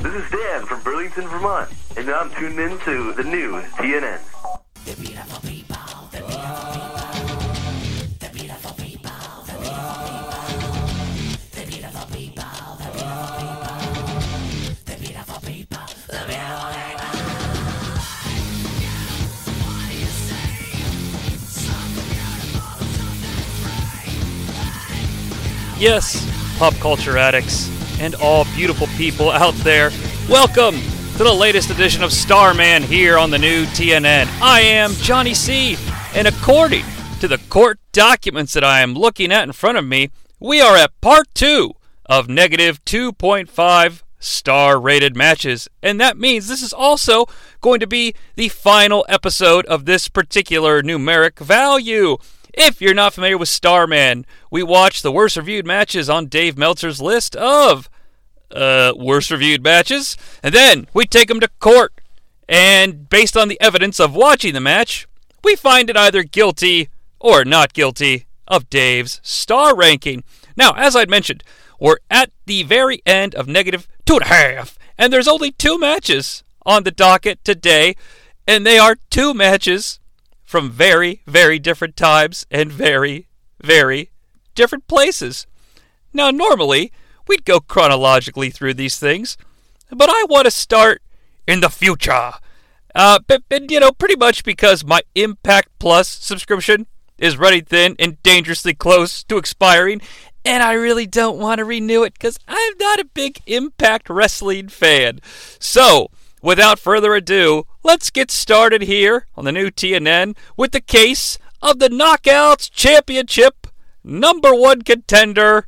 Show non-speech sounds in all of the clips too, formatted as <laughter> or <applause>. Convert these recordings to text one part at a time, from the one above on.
This is Dan from Burlington, Vermont, and I'm tuned in to the new TNN. Yes, pop culture addicts, and all beautiful people out there, welcome to the latest edition of Starman here on the new TNN. I am Jonnie Sea, and according to the court documents that I am looking at in front of me, we are at part two of negative 2.5 star rated matches. And that means this is also going to be the final episode of this particular numeric value. If you're not familiar with Starman, we watch the worst reviewed matches on Dave Meltzer's list of uh, worst reviewed matches, and then we take them to court. And based on the evidence of watching the match, we find it either guilty or not guilty of Dave's star ranking. Now, as I'd mentioned, we're at the very end of negative two and a half, and there's only two matches on the docket today, and they are two matches from very, very different times and very, very different places. Now, normally, we'd go chronologically through these things, but I want to start in the future. Uh, but, but, you know, pretty much because my Impact Plus subscription is running thin and dangerously close to expiring, and I really don't want to renew it because I'm not a big Impact Wrestling fan. So, without further ado, let's get started here on the new TNN with the case of the Knockouts Championship number one contender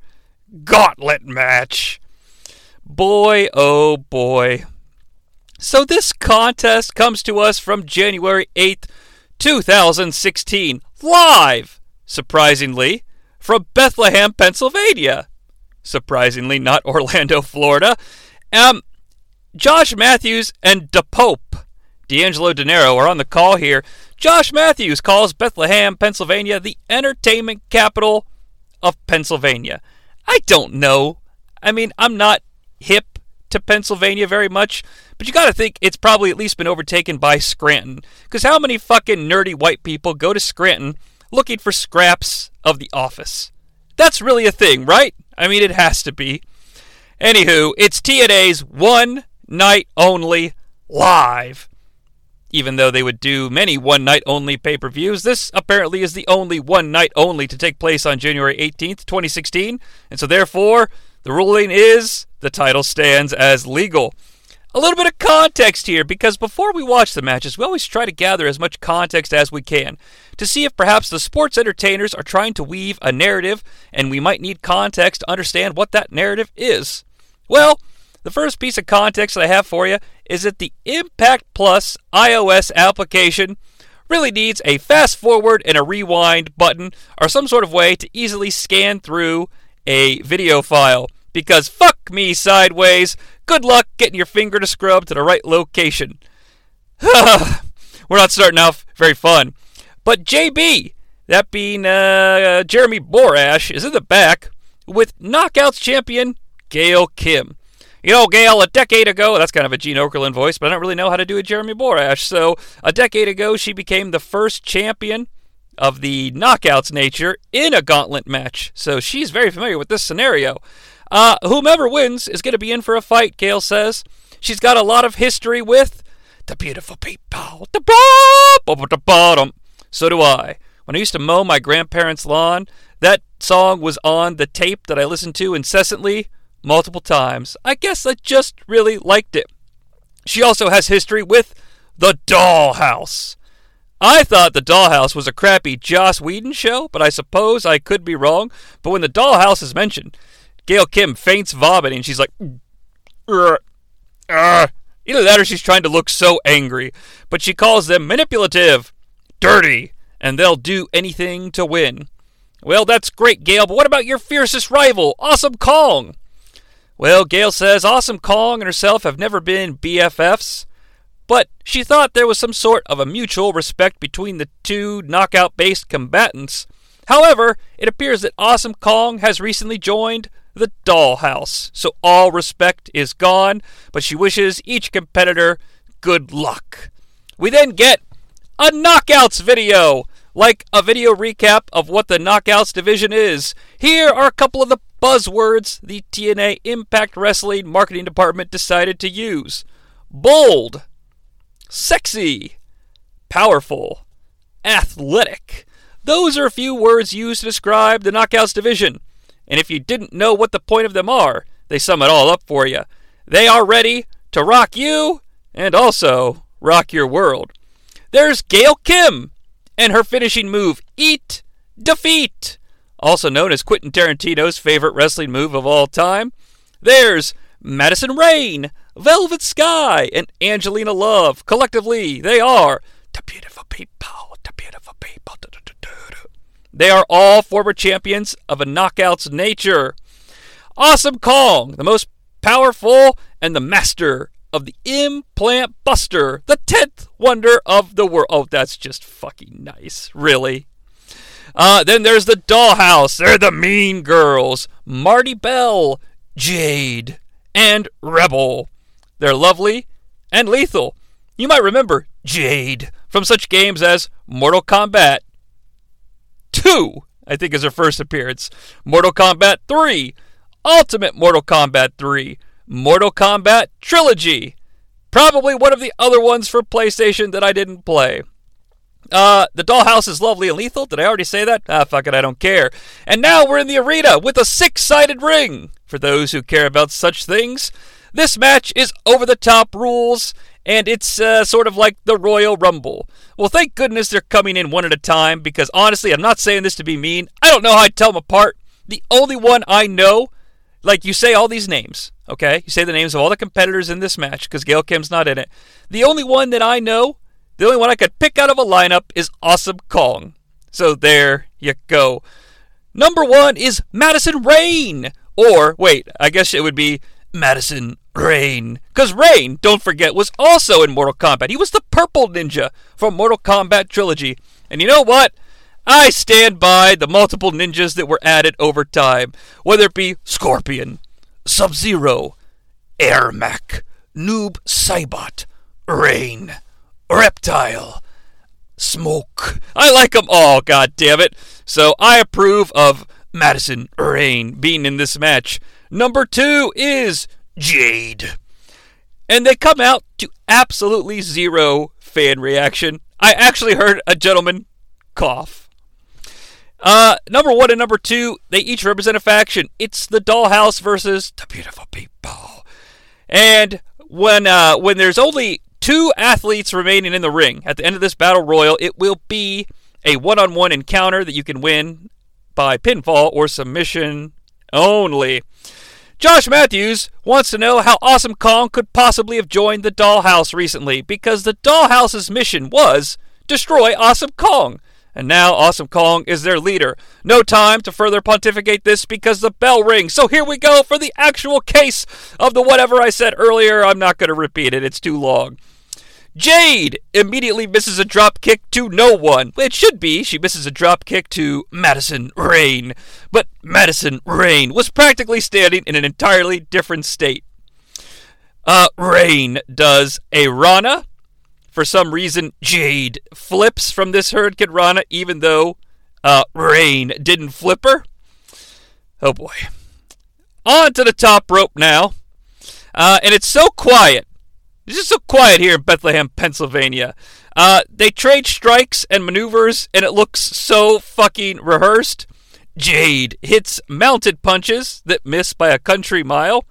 gauntlet match. Boy, oh boy. So, this contest comes to us from January 8th, 2016, live, surprisingly, from Bethlehem, Pennsylvania. Surprisingly, not <laughs> Orlando, Florida. Um, Josh Matthews and the Pope, D'Angelo Dinero, are on the call here. Josh Matthews calls Bethlehem, Pennsylvania, the entertainment capital of Pennsylvania. I don't know. I mean, I'm not hip to Pennsylvania very much, but you gotta think it's probably at least been overtaken by Scranton. Because how many fucking nerdy white people go to Scranton looking for scraps of the office? That's really a thing, right? I mean, it has to be. Anywho, it's TNA's one night only live. Even though they would do many one night only pay per views, this apparently is the only one night only to take place on January 18th, 2016, and so therefore, the ruling is the title stands as legal. A little bit of context here, because before we watch the matches, we always try to gather as much context as we can to see if perhaps the sports entertainers are trying to weave a narrative and we might need context to understand what that narrative is. Well, the first piece of context that I have for you is that the Impact Plus iOS application really needs a fast forward and a rewind button or some sort of way to easily scan through a video file. Because fuck me sideways, good luck getting your finger to scrub to the right location. <laughs> We're not starting off very fun. But JB, that being uh, Jeremy Borash, is in the back with Knockouts champion Gail Kim. You know, Gail, a decade ago, that's kind of a Gene Okerlund voice, but I don't really know how to do a Jeremy Borash. So, a decade ago, she became the first champion of the knockouts nature in a gauntlet match. So, she's very familiar with this scenario. Uh, whomever wins is going to be in for a fight, Gail says. She's got a lot of history with the beautiful people. The bottom. So do I. When I used to mow my grandparents' lawn, that song was on the tape that I listened to incessantly multiple times. I guess I just really liked it. She also has history with The Dollhouse. I thought The Dollhouse was a crappy Joss Whedon show, but I suppose I could be wrong. But when The Dollhouse is mentioned, Gail Kim faints vomiting. She's like, Ugh, uh. either that or she's trying to look so angry. But she calls them manipulative, dirty, and they'll do anything to win. Well, that's great, Gail, but what about your fiercest rival, Awesome Kong? Well, Gail says Awesome Kong and herself have never been BFFs, but she thought there was some sort of a mutual respect between the two knockout based combatants. However, it appears that Awesome Kong has recently joined the dollhouse. So all respect is gone, but she wishes each competitor good luck. We then get a knockouts video, like a video recap of what the knockouts division is. Here are a couple of the buzzwords the TNA Impact Wrestling marketing department decided to use bold, sexy, powerful, athletic. Those are a few words used to describe the Knockouts division. And if you didn't know what the point of them are, they sum it all up for you. They are ready to rock you and also rock your world. There's Gail Kim and her finishing move, Eat Defeat, also known as Quentin Tarantino's favorite wrestling move of all time. There's Madison Rayne, Velvet Sky, and Angelina Love. Collectively, they are the beautiful people, the beautiful people. They are all former champions of a knockout's nature. Awesome Kong, the most powerful and the master of the implant buster, the 10th wonder of the world. Oh, that's just fucking nice. Really? Uh, then there's the dollhouse. They're the mean girls. Marti Bell, Jade, and Rebel. They're lovely and lethal. You might remember Jade from such games as Mortal Kombat 2, I think is her first appearance, Mortal Kombat 3, Ultimate Mortal Kombat 3, Mortal Kombat Trilogy. Probably one of the other ones for PlayStation that I didn't play. Uh, the dollhouse is lovely and lethal. Did I already say that? Ah, fuck it, I don't care. And now we're in the arena with a six sided ring. For those who care about such things, this match is over the top rules, and it's uh, sort of like the Royal Rumble. Well, thank goodness they're coming in one at a time because honestly, I'm not saying this to be mean. I don't know how I'd tell them apart. The only one I know, like you say all these names, okay? You say the names of all the competitors in this match because Gail Kim's not in it. The only one that I know, the only one I could pick out of a lineup is Awesome Kong. So there you go. Number one is Madison Rain. Or, wait, I guess it would be Madison Rayne. Because Rayne, don't forget, was also in Mortal Kombat. He was the purple ninja from Mortal Kombat Trilogy. And you know what? I stand by the multiple ninjas that were added over time, whether it be Scorpion, Sub Zero, Ermac, Noob Saibot, Rain, Reptile, Smoke. I like them all, god damn it. So I approve of Madison Rayne being in this match. Number two is Jade. And they come out to absolutely zero fan reaction. I actually heard a gentleman cough. Uh, number one and number two, they each represent a faction. It's the dollhouse versus the beautiful people. And when uh, when there's only two athletes remaining in the ring at the end of this battle royal, it will be a one-on-one encounter that you can win by pinfall or submission only. Josh Matthews wants to know how Awesome Kong could possibly have joined the Dollhouse recently because the Dollhouse's mission was destroy Awesome Kong. And now Awesome Kong is their leader. No time to further pontificate this because the bell rings. So here we go for the actual case of the whatever I said earlier. I'm not going to repeat it, it's too long. Jade immediately misses a drop kick to no one. It should be she misses a drop kick to Madison Rayne, But Madison Rayne was practically standing in an entirely different state. Uh, Rayne does a Rana. For some reason, Jade flips from this Hurricanrana, even though uh, Rayne didn't flip her. Oh boy. On to the top rope now. Uh, and it's so quiet it's just so quiet here in Bethlehem, Pennsylvania. Uh, they trade strikes and maneuvers, and it looks so fucking rehearsed. Jade hits mounted punches that miss by a country mile.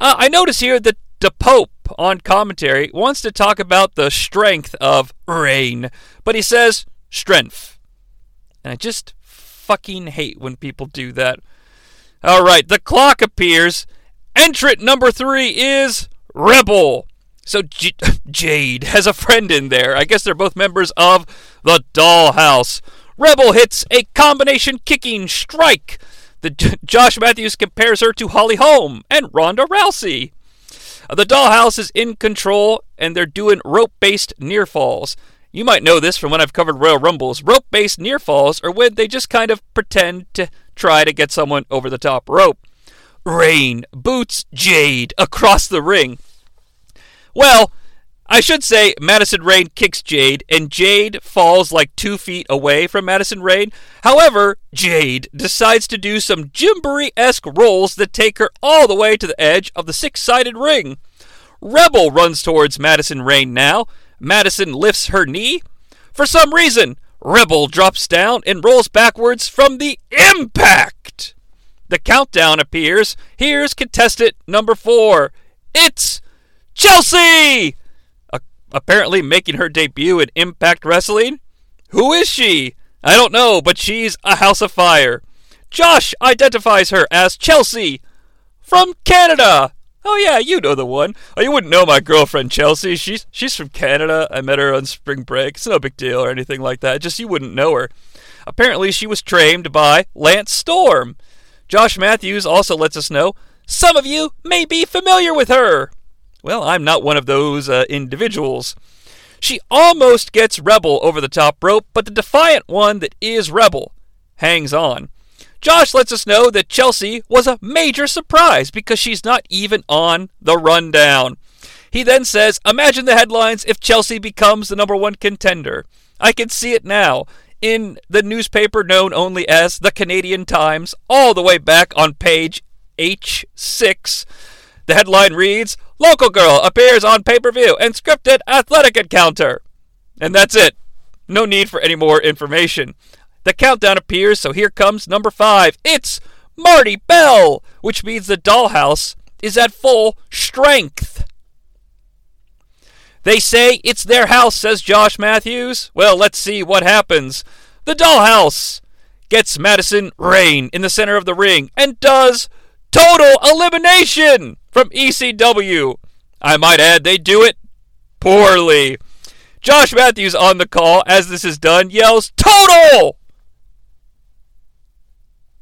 Uh, I notice here that the Pope on commentary wants to talk about the strength of Rayne, but he says strength. And I just fucking hate when people do that. All right, the clock appears. Entrant number three is Rebel. So J- Jade has a friend in there. I guess they're both members of the Dollhouse. Rebel hits a combination kicking strike. The J- Josh Matthews compares her to Holly Holm and Ronda Rousey. Uh, the Dollhouse is in control, and they're doing rope-based near falls. You might know this from when I've covered Royal Rumbles. Rope-based near falls are when they just kind of pretend to try to get someone over the top rope. Rayne boots Jade across the ring. Well, I should say Madison Rayne kicks Jade, and Jade falls like two feet away from Madison Rayne. However, Jade decides to do some Gymboree esque rolls that take her all the way to the edge of the six sided ring. Rebel runs towards Madison Rayne now. Madison lifts her knee. For some reason, Rebel drops down and rolls backwards from the impact. The countdown appears. Here's contestant number four. It's Chelsea! Uh, apparently making her debut in Impact Wrestling. Who is she? I don't know, but she's a house of fire. Josh identifies her as Chelsea from Canada. Oh yeah, you know the one. Oh, you wouldn't know my girlfriend Chelsea. She's she's from Canada. I met her on spring break. It's no big deal or anything like that. Just you wouldn't know her. Apparently, she was trained by Lance Storm. Josh Matthews also lets us know some of you may be familiar with her. Well, I'm not one of those uh, individuals. She almost gets Rebel over the top rope, but the defiant one that is Rebel hangs on. Josh lets us know that Chelsea was a major surprise because she's not even on the rundown. He then says, Imagine the headlines if Chelsea becomes the number one contender. I can see it now in the newspaper known only as the Canadian Times, all the way back on page H6. The headline reads Local Girl appears on pay per view and scripted athletic encounter. And that's it. No need for any more information. The countdown appears, so here comes number five. It's Marti Bell, which means the dollhouse is at full strength. They say it's their house, says Josh Matthews. Well, let's see what happens. The dollhouse gets Madison Rayne in the center of the ring and does total elimination from ECW. I might add, they do it poorly. Josh Matthews on the call as this is done yells, Total!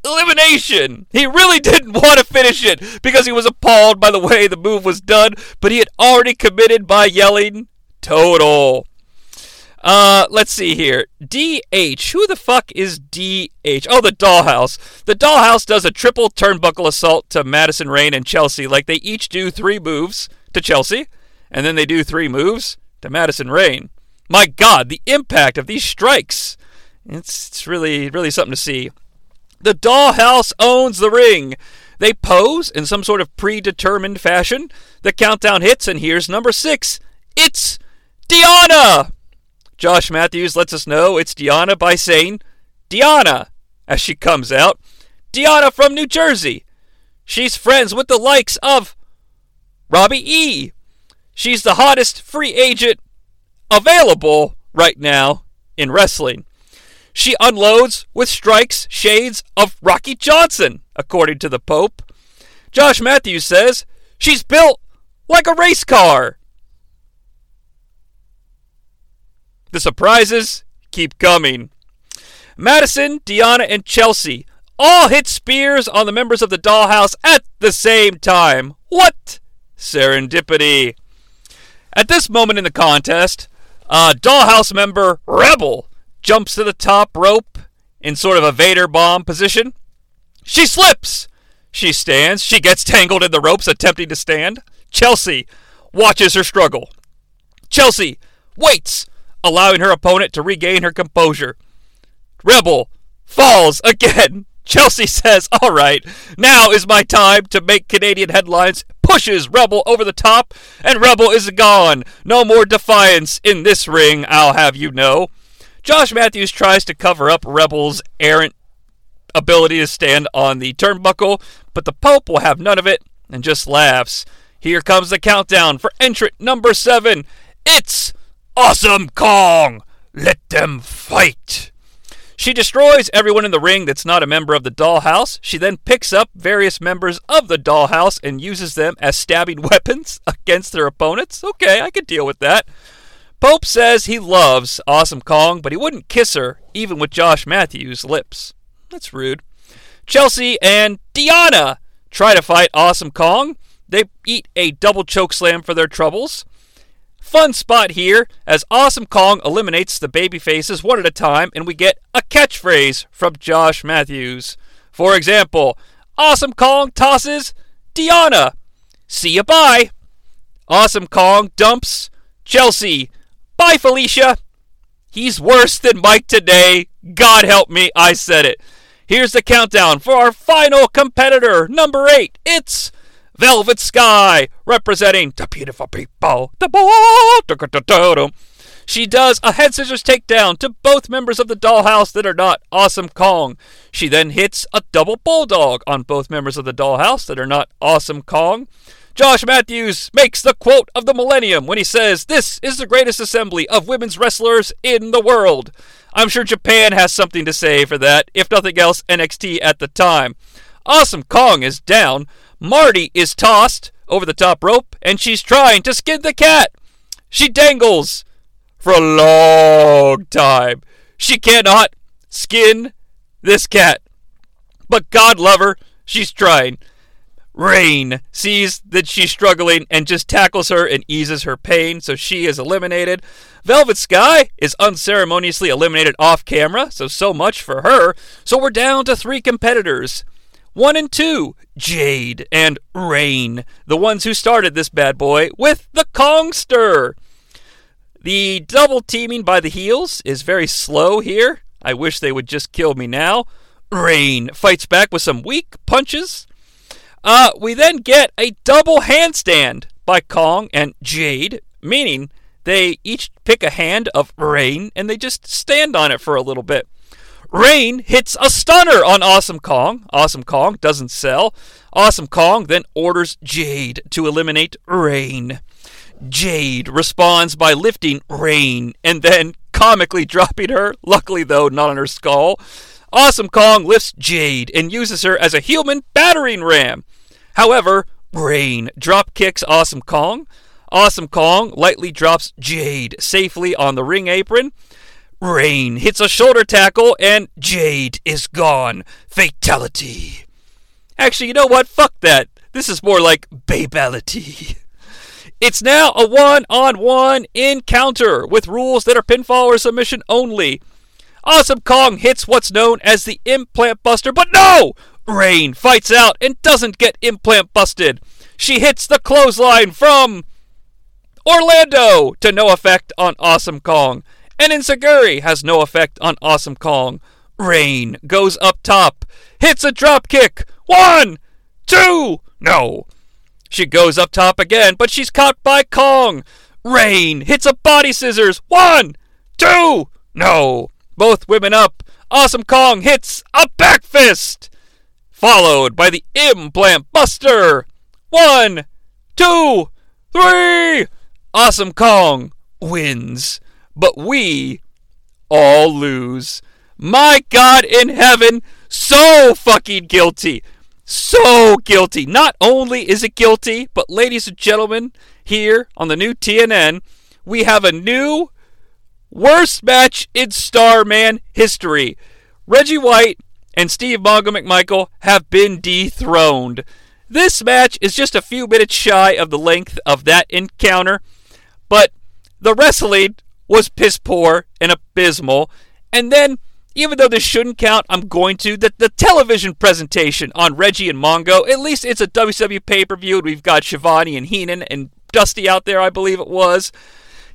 elimination. He really <laughs> didn't want to finish it because he was appalled by the way the move was done, but he had already committed by yelling total. Uh, let's see here. DH. Who the fuck is DH? Oh, the Dollhouse. The Dollhouse does a triple turnbuckle assault to Madison Rayne and Chelsea. Like they each do three moves to Chelsea, and then they do three moves to Madison Rayne. My God, the impact of these strikes. It's, it's really, really something to see. The dollhouse owns the ring. They pose in some sort of predetermined fashion. The countdown hits, and here's number six. It's Deonna! Josh Matthews lets us know it's Deonna by saying, Deonna, as she comes out. Deonna from New Jersey. She's friends with the likes of Robbie E. She's the hottest free agent available right now in wrestling. She unloads with strikes shades of Rocky Johnson, according to the Pope. Josh Matthews says she's built like a race car. The surprises keep coming. Madison, Deonna, and Chelsea all hit spears on the members of the dollhouse at the same time. What serendipity! At this moment in the contest, uh, dollhouse member Rebel jumps to the top rope in sort of a Vader bomb position. She slips. She stands. She gets tangled in the ropes attempting to stand. Chelsea watches her struggle. Chelsea waits, allowing her opponent to regain her composure. Rebel falls again. <laughs> Chelsea says, All right, now is my time to make Canadian headlines. Pushes Rebel over the top, and Rebel is gone. No more defiance in this ring, I'll have you know. Josh Matthews tries to cover up Rebel's errant ability to stand on the turnbuckle, but the Pope will have none of it and just laughs. Here comes the countdown for entrant number seven. It's Awesome Kong! Let them fight! She destroys everyone in the ring that's not a member of the dollhouse. She then picks up various members of the dollhouse and uses them as stabbing <laughs> weapons against their opponents. Okay, I can deal with that. Pope says he loves Awesome Kong, but he wouldn't kiss her, even with Josh Matthews' lips. That's rude. Chelsea and Deonna try to fight Awesome Kong. They eat a double choke slam for their troubles. Fun spot here as Awesome Kong eliminates the baby faces one at a time, and we get a catchphrase from Josh Matthews. For example, Awesome Kong tosses Deonna. See ya bye. Awesome Kong dumps Chelsea. Bye, Felicia. He's worse than Mike Tenay. God help me, I said it. Here's the countdown for our final competitor, number eight. It's Velvet Sky, representing the beautiful people. She does a head scissors takedown to both members of the dollhouse that are not Awesome Kong. She then hits a double bulldog on both members of the dollhouse that are not Awesome Kong. Josh Matthews makes the quote of the millennium when he says, This is the greatest assembly of women's wrestlers in the world. I'm sure Japan has something to say for that, if nothing else, NXT at the time. Awesome Kong is down. Marti is tossed over the top rope, and she's trying to skin the cat. She dangles for a long time. She cannot skin this cat. But God love her, she's trying. Rayne sees that she's struggling and just tackles her and eases her pain, so she is eliminated. Velvet Sky is unceremoniously eliminated off camera, so so much for her. So we're down to three competitors. One and two, Jade and Rayne, the ones who started this bad boy with the Kongster. The double teaming by the heels is very slow here. I wish they would just kill me now. Rayne fights back with some weak punches. Uh, we then get a double handstand by Kong and Jade, meaning they each pick a hand of Rayne and they just stand on it for a little bit. Rayne hits a stunner on Awesome Kong. Awesome Kong doesn't sell. Awesome Kong then orders Jade to eliminate Rayne. Jade responds by lifting Rayne and then comically dropping her, luckily though not on her skull. Awesome Kong lifts Jade and uses her as a human battering ram. However, Rayne drop kicks Awesome Kong. Awesome Kong lightly drops Jade safely on the ring apron. Rayne hits a shoulder tackle and Jade is gone. Fatality. Actually, you know what? Fuck that. This is more like babality. <laughs> It's now a one on one encounter with rules that are pinfall or submission only. Awesome Kong hits what's known as the Implant Buster, but no! Rayne fights out and doesn't get implant busted. She hits the clothesline from Orlando to no effect on Awesome Kong. And Enzuigiri has no effect on Awesome Kong. Rayne goes up top, hits a drop kick. One, two, no. She goes up top again, but she's caught by Kong. Rayne hits a body scissors. One, two, no. Both women up. Awesome Kong hits a back fist followed by the Implant Buster. One, two, three. Awesome Kong wins, but we all lose. My God in heaven, so fucking guilty. So guilty. Not only is it guilty, but ladies and gentlemen, here on the new TNN, we have a new worst match in Starman history. Reggie White and Steve Mongo McMichael have been dethroned. This match is just a few minutes shy of the length of that encounter, but the wrestling was piss poor and abysmal. And then, even though this shouldn't count, I'm going to. The, the television presentation on Reggie and Mongo, at least it's a WWE pay per view, and we've got Schiavone and Heenan and Dusty out there, I believe it was.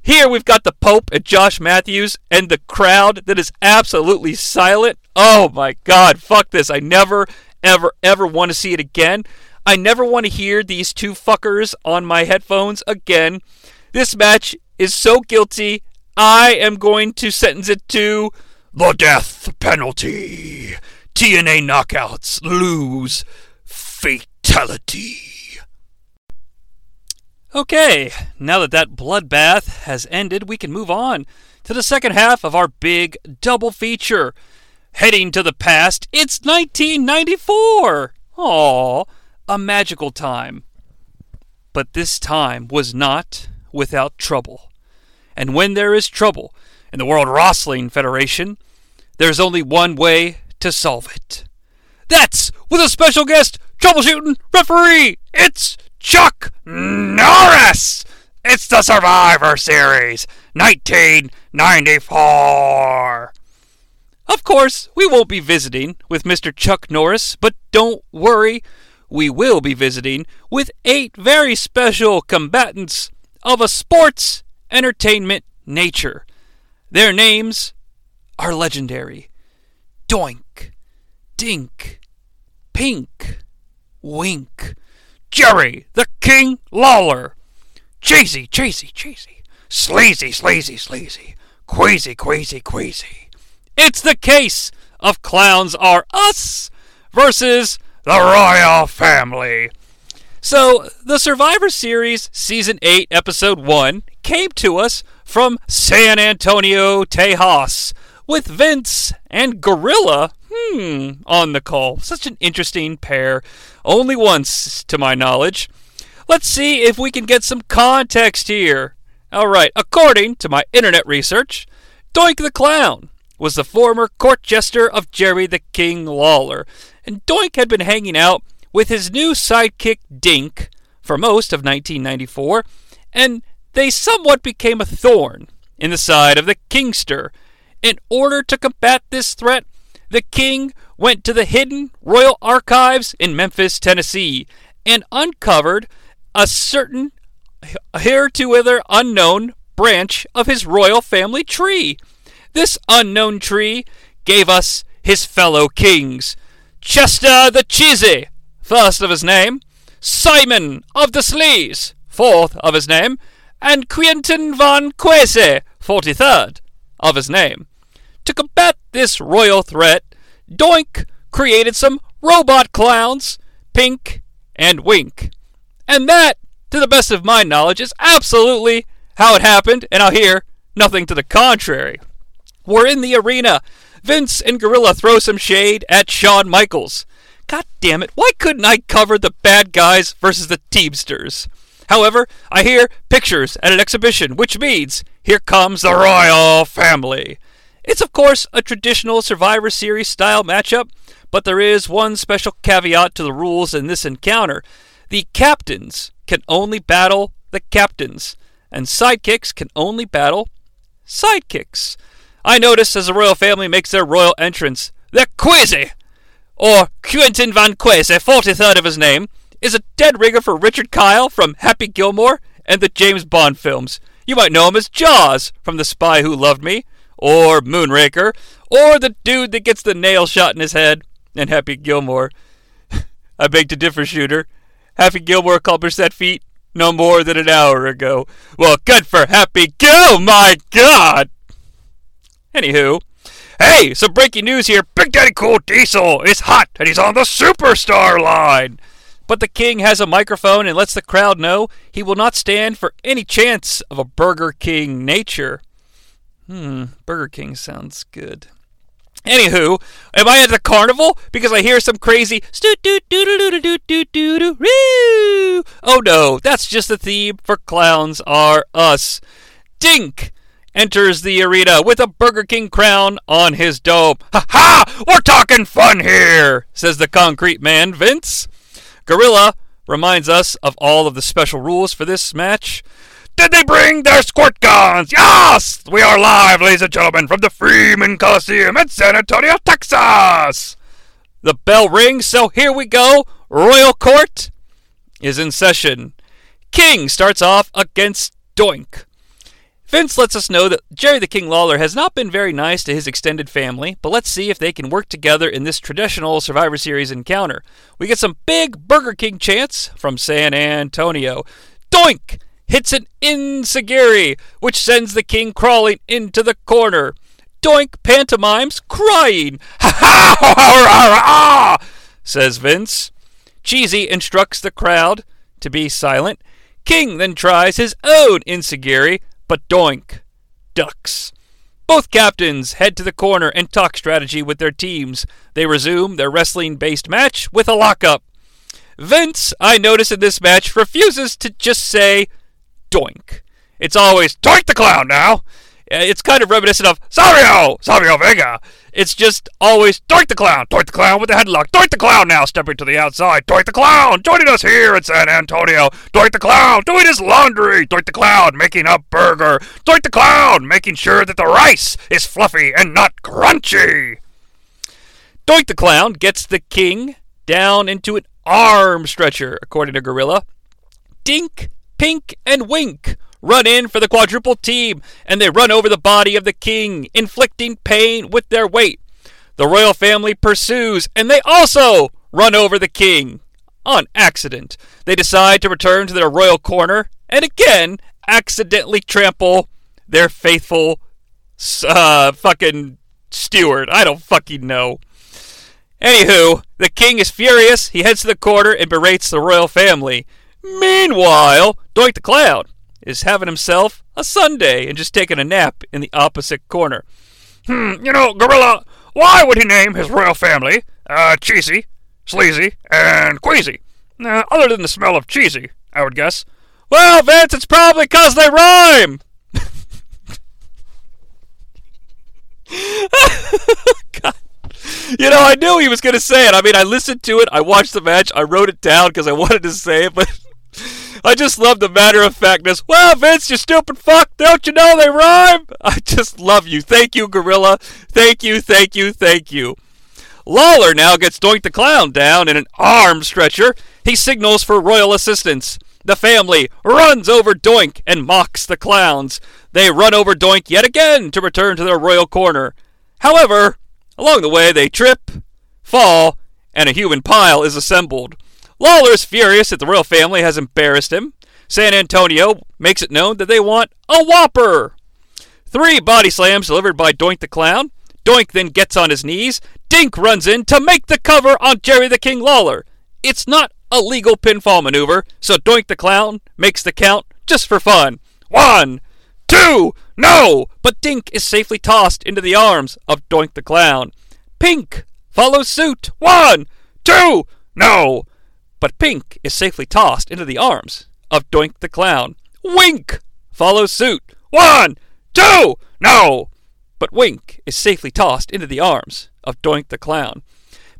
Here we've got the Pope and Josh Matthews and the crowd that is absolutely silent. Oh my God, fuck this. I never, ever, ever want to see it again. I never want to hear these two fuckers on my headphones again. This match is so guilty. I am going to sentence it to the death penalty. TNA knockouts lose fatality. Okay, now that that bloodbath has ended, we can move on to the second half of our big double feature. Heading to the past, it's 1994! Aw, a magical time. But this time was not without trouble. And when there is trouble in the World Wrestling Federation, there's only one way to solve it. That's with a special guest troubleshooting referee. It's Chuck Norris! It's the Survivor Series 1994! Of course, we won't be visiting with Mr. Chuck Norris, but don't worry, we will be visiting with eight very special combatants of a sports entertainment nature. Their names are legendary Doink, Dink, Pink, Wink, Jerry the King Lawler, Cheesy, Cheesy, Cheesy, Sleazy, Sleazy, Sleazy, Queasy, Queasy, Queasy. It's the case of Clowns Are Us versus the Royal Family. So, the Survivor Series Season 8, Episode 1 came to us from San Antonio, Tejas, with Vince and Gorilla, hmm, on the call. Such an interesting pair. Only once, to my knowledge. Let's see if we can get some context here. Alright, according to my internet research, Doink the Clown was the former court jester of Jerry the King Lawler, and Doink had been hanging out with his new sidekick Dink for most of 1994, and they somewhat became a thorn in the side of the Kingster. In order to combat this threat, the king went to the hidden royal archives in Memphis, Tennessee, and uncovered a certain hitherto unknown branch of his royal family tree. This unknown tree gave us his fellow kings Chester the Cheesy, first of his name, Simon of the Sleaze, fourth of his name, and Quentin von Quese, forty third of his name. To combat this royal threat, Doink created some robot clowns, Pink and Wink. And that, to the best of my knowledge, is absolutely how it happened, and I'll hear nothing to the contrary. We're in the arena. Vince and Gorilla throw some shade at Shawn Michaels. God damn it, why couldn't I cover the bad guys versus the Teamsters? However, I hear pictures at an exhibition, which means here comes the royal family. It's, of course, a traditional Survivor Series style matchup, but there is one special caveat to the rules in this encounter. The captains can only battle the captains, and sidekicks can only battle sidekicks. I notice as the royal family makes their royal entrance, they're queasy! Or Quentin Van Quese, 43rd of his name, is a dead ringer for Richard Kyle from Happy Gilmore and the James Bond films. You might know him as Jaws from The Spy Who Loved Me, or Moonraker, or the dude that gets the nail shot in his head in Happy Gilmore. <laughs> I beg to differ, Shooter. Happy Gilmore accomplished that feat no more than an hour ago. Well, good for Happy Gil, my God! Anywho, hey, some breaking news here. Big Daddy Cool Diesel is hot and he's on the superstar line. But the king has a microphone and lets the crowd know he will not stand for any chance of a Burger King nature. Hmm, Burger King sounds good. Anywho, am I at the carnival? Because I hear some crazy Oh no, that's just the theme for Clowns Are Us. Dink! enters the arena with a Burger King crown on his dome. Ha ha! We're talking fun here, says the concrete man, Vince. Gorilla reminds us of all of the special rules for this match. Did they bring their squirt guns? Yes! We are live, ladies and gentlemen, from the Freeman Coliseum in San Antonio, Texas! The bell rings, so here we go. Royal Court is in session. King starts off against Doink. Vince lets us know that Jerry the King Lawler has not been very nice to his extended family, but let's see if they can work together in this traditional Survivor Series encounter. We get some big Burger King chants from San Antonio. Doink hits an Enzuigiri, which sends the king crawling into the corner. Doink pantomimes crying. Ha ha ha ha ha! says Vince. Cheesy instructs the crowd to be silent. King then tries his own Enzuigiri, but Doink ducks. Both captains head to the corner and talk strategy with their teams. They resume their wrestling based match with a lockup. Vince, I notice in this match, refuses to just say doink. It's always doink the clown now. Uh, It's kind of reminiscent of Savio, Savio Vega. It's just always Doink the Clown, Doink the Clown! with the headlock, Doink the Clown now! stepping to the outside, Doink the Clown! joining us here in San Antonio, Doink the Clown! doing his laundry, Doink the Clown! making a burger, Doink the Clown! making sure that the rice is fluffy and not crunchy. Doink the Clown gets the king down into an arm stretcher, according to Gorilla. Dink, Pink, and Wink run in for the quadruple team, and they run over the body of the king, inflicting pain with their weight. The royal family pursues, and they also run over the king. On accident, they decide to return to their royal corner, and again accidentally trample their faithful, uh, fucking steward. I don't fucking know. Anywho, the king is furious. He heads to the corner and berates the royal family. Meanwhile, Doink the Clown is having himself a Sunday and just taking a nap in the opposite corner. Hmm, you know, Gorilla, why would he name his royal family uh, Cheesy, Sleazy, and Queasy? Uh, other than the smell of cheesy, I would guess. Well, Vince, it's probably 'cause they rhyme! <laughs> God. You know, I knew he was going to say it. I mean, I listened to it, I watched the match, I wrote it down because I wanted to say it, but I just love the matter of factness. Well, Vince, you stupid fuck, don't you know they rhyme? I just love you. Thank you, Gorilla. Thank you, thank you, thank you. Lawler now gets Doink the Clown down in an arm stretcher. He signals for royal assistance. The family runs over Doink and mocks the clowns. They run over Doink yet again to return to their royal corner. However, along the way they trip, fall, and a human pile is assembled. Lawler's furious that the royal family has embarrassed him. San Antonio makes it known that they want a Whopper. Three body slams delivered by Doink the Clown. Doink then gets on his knees. Dink runs in to make the cover on Jerry the King Lawler. It's not a legal pinfall maneuver, so Doink the Clown makes the count just for fun. One, two, no! But Dink is safely tossed into the arms of Doink the Clown. Pink follows suit. One, two, no! But Pink is safely tossed into the arms of Doink the Clown. Wink follows suit. One, two, no! But Wink is safely tossed into the arms of Doink the Clown.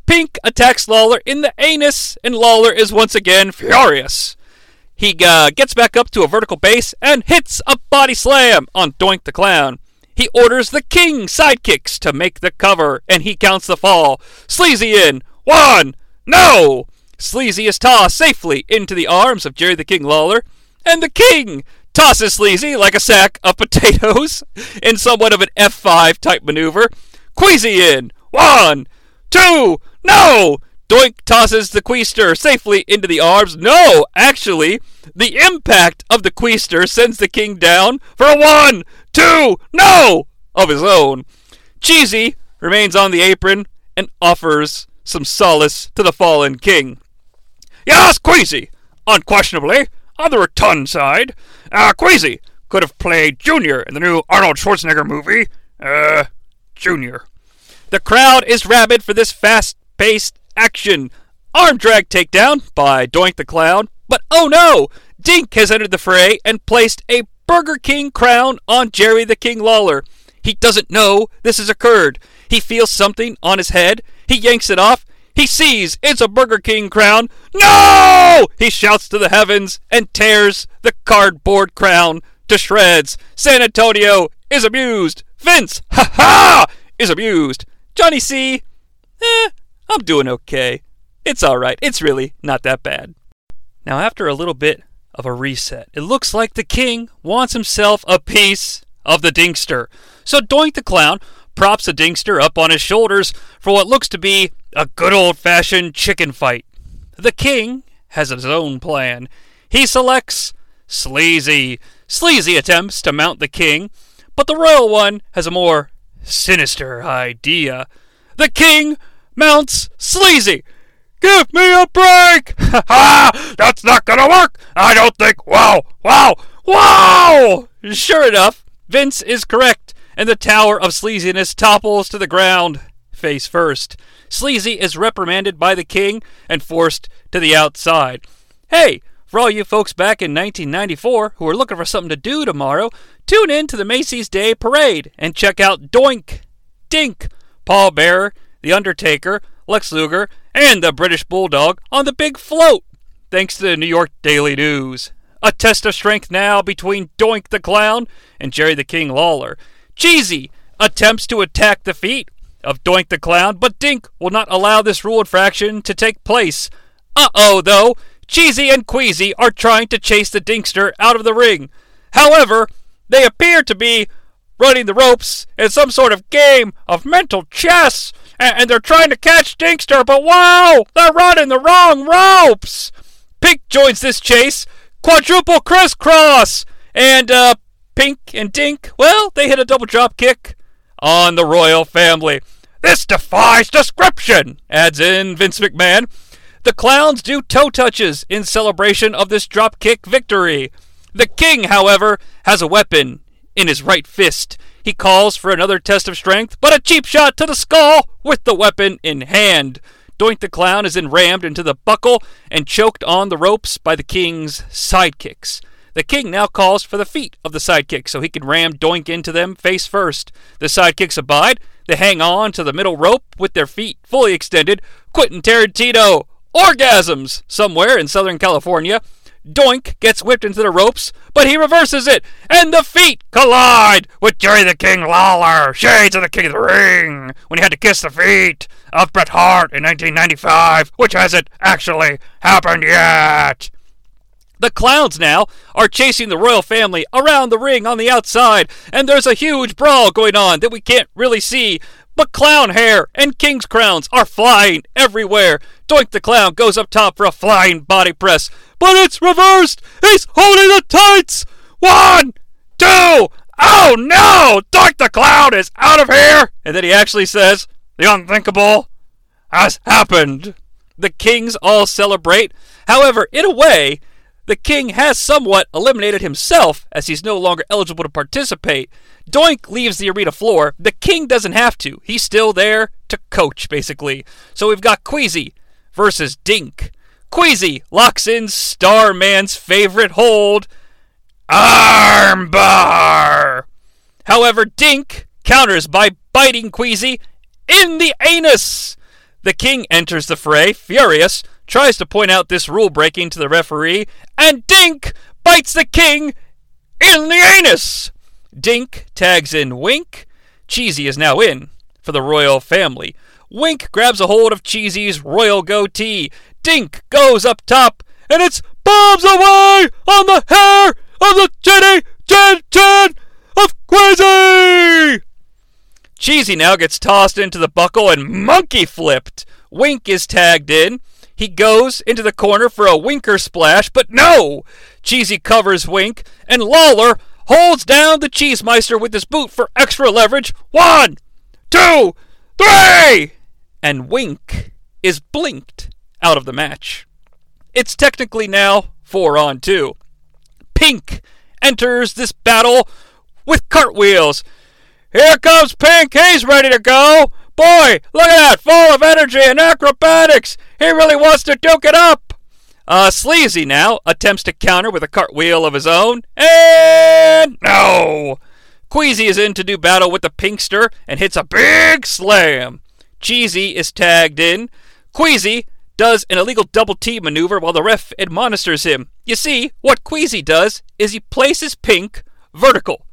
Pink attacks Lawler in the anus, and Lawler is once again furious. He uh, gets back up to a vertical base and hits a body slam on Doink the Clown. He orders the King sidekicks to make the cover, and he counts the fall. Sleazy in. One. No! Sleazy is tossed safely into the arms of Jerry the King Lawler, and the King tosses Sleazy like a sack of <laughs> potatoes in somewhat of an F5 type maneuver. Queasy in. One. Two. No! Doink tosses the Queester safely into the arms. No, actually, the impact of the Queester sends the king down for a one, two, no of his own. Cheesy remains on the apron and offers some solace to the fallen king. Yes, Queasy, unquestionably, on the rotund side. Uh, Queasy could have played Junior in the new Arnold Schwarzenegger movie. Uh, Junior. The crowd is rabid for this fast paced action. Arm drag takedown by Doink the Clown. But oh no! Dink has entered the fray and placed a Burger King crown on Jerry the King Lawler. He doesn't know this has occurred. He feels something on his head. He yanks it off. He sees it's a Burger King crown. No! He shouts to the heavens and tears the cardboard crown to shreds. San Antonio is amused. Vince, ha ha, is amused. Jonnie Sea, eh, I'm doing okay. It's alright. It's really not that bad. Now, after a little bit of a reset, it looks like the king wants himself a piece of the Dinkster. So Doink the Clown props the Dinkster up on his shoulders for what looks to be a good old fashioned chicken fight. The king has his own plan. He selects Sleazy. Sleazy attempts to mount the king, but the royal one has a more sinister idea. The king mounts Sleazy. Give me a break! Ha <laughs> ha! That's not gonna work! I don't think. Wow! Wow! Wow! Sure enough, Vince is correct, and the tower of sleaziness topples to the ground, face first. Sleazy is reprimanded by the king and forced to the outside. Hey, For all you folks back in 1994 who are looking for something to do tomorrow, tune in to the Macy's Day Parade and check out Doink, Dink, Paul Bearer, The Undertaker, Lex Luger, and the British Bulldog on the big float, thanks to the New York Daily News. A test of strength now between Doink the Clown and Jerry the King Lawler. Cheesy attempts to attack the feet of Doink the Clown, but Dink will not allow this rule infraction to take place. Uh oh, though, Cheesy and Queasy are trying to chase the Dinkster out of the ring. However, they appear to be running the ropes in some sort of game of mental chess, and they're trying to catch Dinkster, but wow, they're running the wrong ropes! Pink joins this chase, quadruple crisscross, and uh, Pink and Dink, well, they hit a double drop kick on the royal family. This defies description, adds in Vince McMahon. The clowns do toe touches in celebration of this dropkick victory. The king, however, has a weapon in his right fist. He calls for another test of strength, but a cheap shot to the skull with the weapon in hand. Doink the Clown is then rammed into the buckle and choked on the ropes by the king's sidekicks. The king now calls for the feet of the sidekicks so he can ram Doink into them face first. The sidekicks abide. They hang on to the middle rope with their feet fully extended. Quentin Tarantino orgasms somewhere in Southern California. Doink gets whipped into the ropes, but he reverses it, and the feet collide with Jerry the King Lawler, Shades of the King of the Ring, when he had to kiss the feet of Bret Hart in 1995, which hasn't actually happened yet. The clowns now are chasing the royal family around the ring on the outside, and there's a huge brawl going on that we can't really see. But clown hair and king's crowns are flying everywhere. Doink the clown goes up top for a flying body press, but it's reversed. He's holding the tights. One, two. Oh no! Doink the clown is out of here. And then he actually says, "The unthinkable has happened." The kings all celebrate. However, in a way, the king has somewhat eliminated himself as he's no longer eligible to participate. Doink leaves the arena floor. The king doesn't have to. He's still there to coach, basically. So we've got Queasy versus Dink. Queasy locks in Starman's favorite hold, armbar. However, Dink counters by biting Queasy in the anus. The king enters the fray, furious, tries to point out this rule breaking to the referee, and Dink bites the king in the anus. Dink tags in Wink. Cheesy is now in for the royal family. Wink grabs a hold of Cheesy's royal goatee. Dink goes up top, and it's bombs away on the hair of the chin chin of Queasy! Cheesy now gets tossed into the buckle and monkey flipped. Wink is tagged in. He goes into the corner for a winker splash, but no! Cheesy covers Wink, and Lawler holds down the Cheesemeister with his boot for extra leverage. One, two, three! And Wink is blinked out of the match. It's technically now four on two. Pink enters this battle with cartwheels. Here comes Pink, he's ready to go. Boy, look at that, full of energy and acrobatics. He really wants to duke it up. Uh, Sleazy now attempts to counter with a cartwheel of his own, and no! Queasy is in to do battle with the Pinkster and hits a big slam. Cheesy is tagged in. Queasy does an illegal double T maneuver while the ref admonisters him. You see, what Queasy does is he places Pink vertical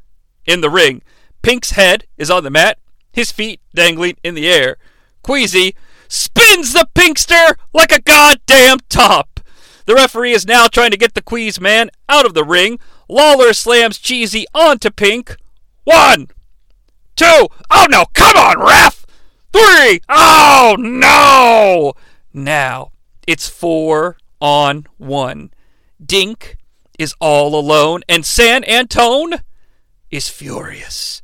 in the ring. Pink's head is on the mat, his feet dangling in the air. Queasy spins the Pinkster like a goddamn top. The referee is now trying to get the Queez man out of the ring. Lawler slams Cheesy onto Pink. One, two, oh no, come on, ref! Three, oh no! Now, it's four on one. Dink is all alone, and San Antone is furious.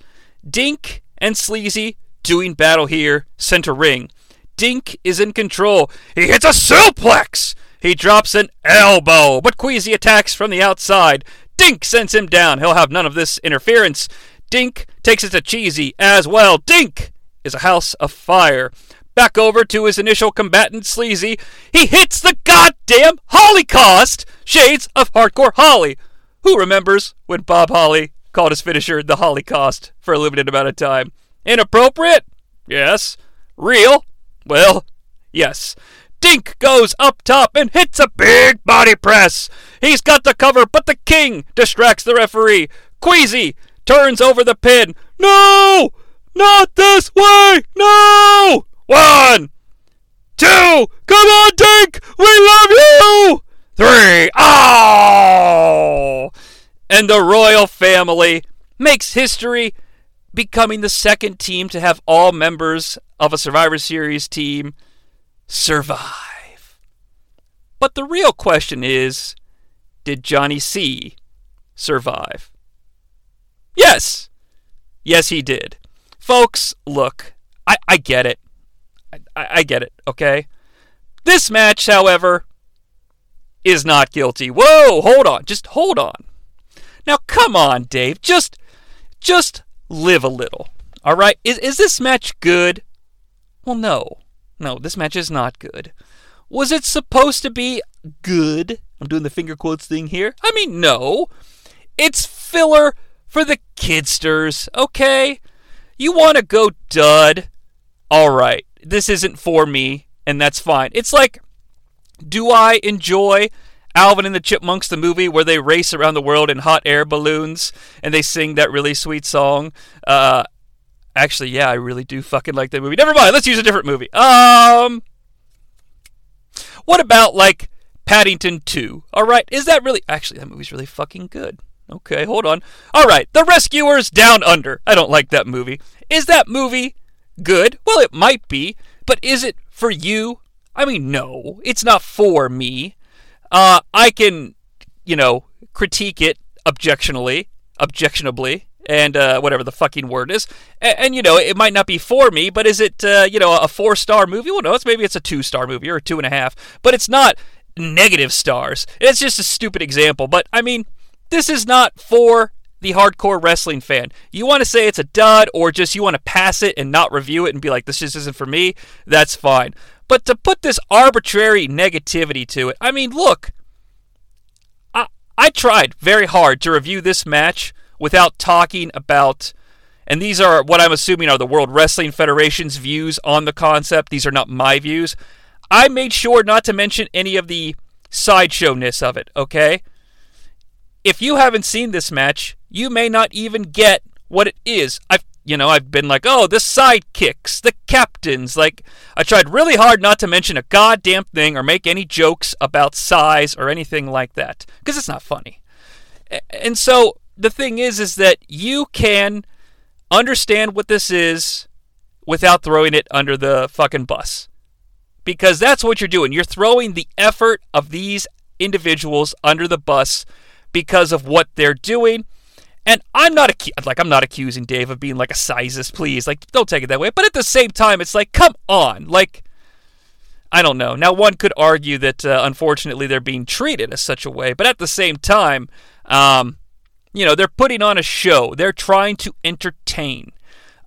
Dink and Sleazy doing battle here, center ring. Dink is in control. He hits a suplex! He drops an elbow, but Queasy attacks from the outside. Dink sends him down. He'll have none of this interference. Dink takes it to Cheesy as well. Dink is a house of fire. Back over to his initial combatant, Sleazy. He hits the goddamn Holocaust! Shades of Hardcore Holly. Who remembers when Bob Holly called his finisher the Holocaust for a limited amount of time? Inappropriate? Yes. Real? Well, yes. Dink goes up top and hits a big body press. He's got the cover, but the king distracts the referee. Queasy turns over the pin. No! Not this way! No! One! Two! Come on, Dink! We love you! Three! Oh! And the royal family makes history becoming the second team to have all members of a Survivor Series team survive. But the real question is did Jonnie Sea survive? Yes! Yes, he did. Folks, look, I, I get it. I, I get it, okay? This match, however, is not guilty. Whoa, hold on. Just hold on. Now, come on, Dave. Just, just live a little. All right? Is, is this match good? Well, no. No, this match is not good. Was it supposed to be good? I'm doing the finger quotes thing here. I mean, no. It's filler for the kidsters, okay? You want to go dud? All right. This isn't for me, and that's fine. It's like, do I enjoy Alvin and the Chipmunks, the movie where they race around the world in hot air balloons and they sing that really sweet song? Uh, actually, yeah, I really do fucking like that movie. Never mind. Let's use a different movie. Um, what about like Paddington 2? All right, is that really actually that movie's really fucking good. Okay, hold on. All right, The Rescuers Down Under. I don't like that movie. Is that movie good? Well, it might be, but is it for you? I mean, no, it's not for me. Uh, I can, you know, critique it objectionably, objectionably, and uh, whatever the fucking word is. And, and, you know, it might not be for me, but is it, uh, you know, a four star movie? Well, no, it's maybe it's a two star movie or a two and a half, but it's not negative stars. It's just a stupid example. But I mean, this is not for the hardcore wrestling fan. You want to say it's a dud or just you want to pass it and not review it and be like, this just isn't for me, that's fine. But to put this arbitrary negativity to it, I mean, look, I, I tried very hard to review this match without talking about, and these are what I'm assuming are the World Wrestling Federation's views on the concept. These are not my views. I made sure not to mention any of the sideshowness of it, okay? if you haven't seen this match, you may not even get what it is. I've you know, I've been like, oh, the sidekicks, the captains. Like, I tried really hard not to mention a goddamn thing or make any jokes about size or anything like that because it's not funny. And so the thing is, is that you can understand what this is without throwing it under the fucking bus. Because that's what you're doing. You're throwing the effort of these individuals under the bus because of what they're doing. And I'm not acu- like I'm not accusing Dave of being like a sizist, please. Like don't take it that way. But at the same time, it's like come on, like I don't know. Now one could argue that uh, unfortunately they're being treated as such a way, but at the same time, um, you know they're putting on a show. They're trying to entertain.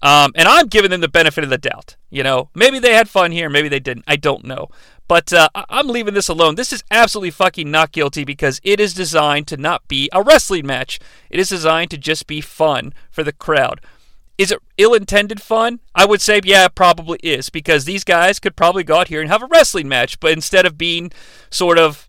Um, and I'm giving them the benefit of the doubt. You know, maybe they had fun here, maybe they didn't. I don't know. But uh, I'm leaving this alone. This is absolutely fucking not guilty because it is designed to not be a wrestling match. It is designed to just be fun for the crowd. Is it ill intended fun? I would say, yeah, it probably is because these guys could probably go out here and have a wrestling match, but instead of being sort of,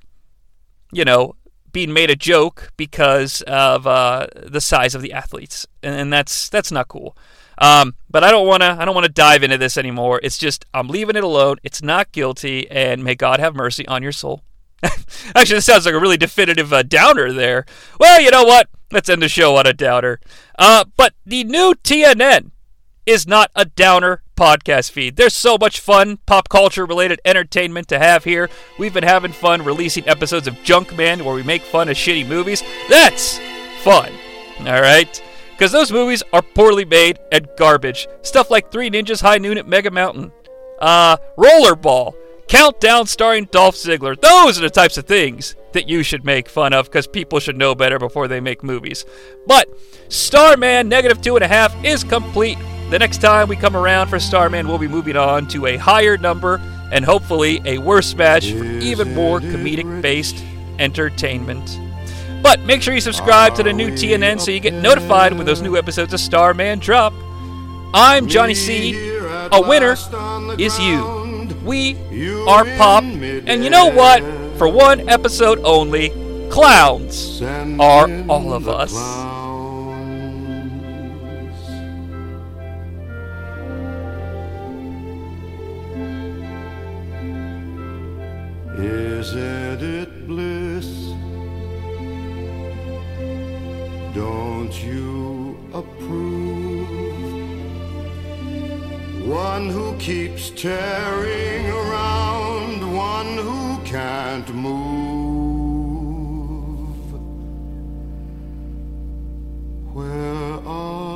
you know, being made a joke because of uh, the size of the athletes, and that's that's not cool. Um, but I don't want to. I don't want to dive into this anymore. It's just I'm leaving it alone. It's not guilty, and may God have mercy on your soul. <laughs> Actually, this sounds like a really definitive uh, downer there. Well, you know what? Let's end the show on a downer. Uh, but the new TNN is not a downer podcast feed. There's so much fun pop culture related entertainment to have here. We've been having fun releasing episodes of Junkman where we make fun of shitty movies. That's fun. All right because those movies are poorly made and garbage. Stuff like Three Ninjas High Noon at Mega Mountain, uh, Rollerball, Countdown starring Dolph Ziggler. Those are the types of things that you should make fun of because people should know better before they make movies. But Starman Negative Two and a Half is complete. The next time we come around for Starman, we'll be moving on to a higher number and hopefully a worse match for even more comedic based entertainment. But make sure you subscribe to the new TNN so you get notified when those new episodes of Starman drop. I'm Jonnie Sea. A winner is you. We are Pop. And you know what? For one episode only, clowns are all of us. Isn't it bliss? Don't you approve? One who keeps tearing around, one who can't move. Where are?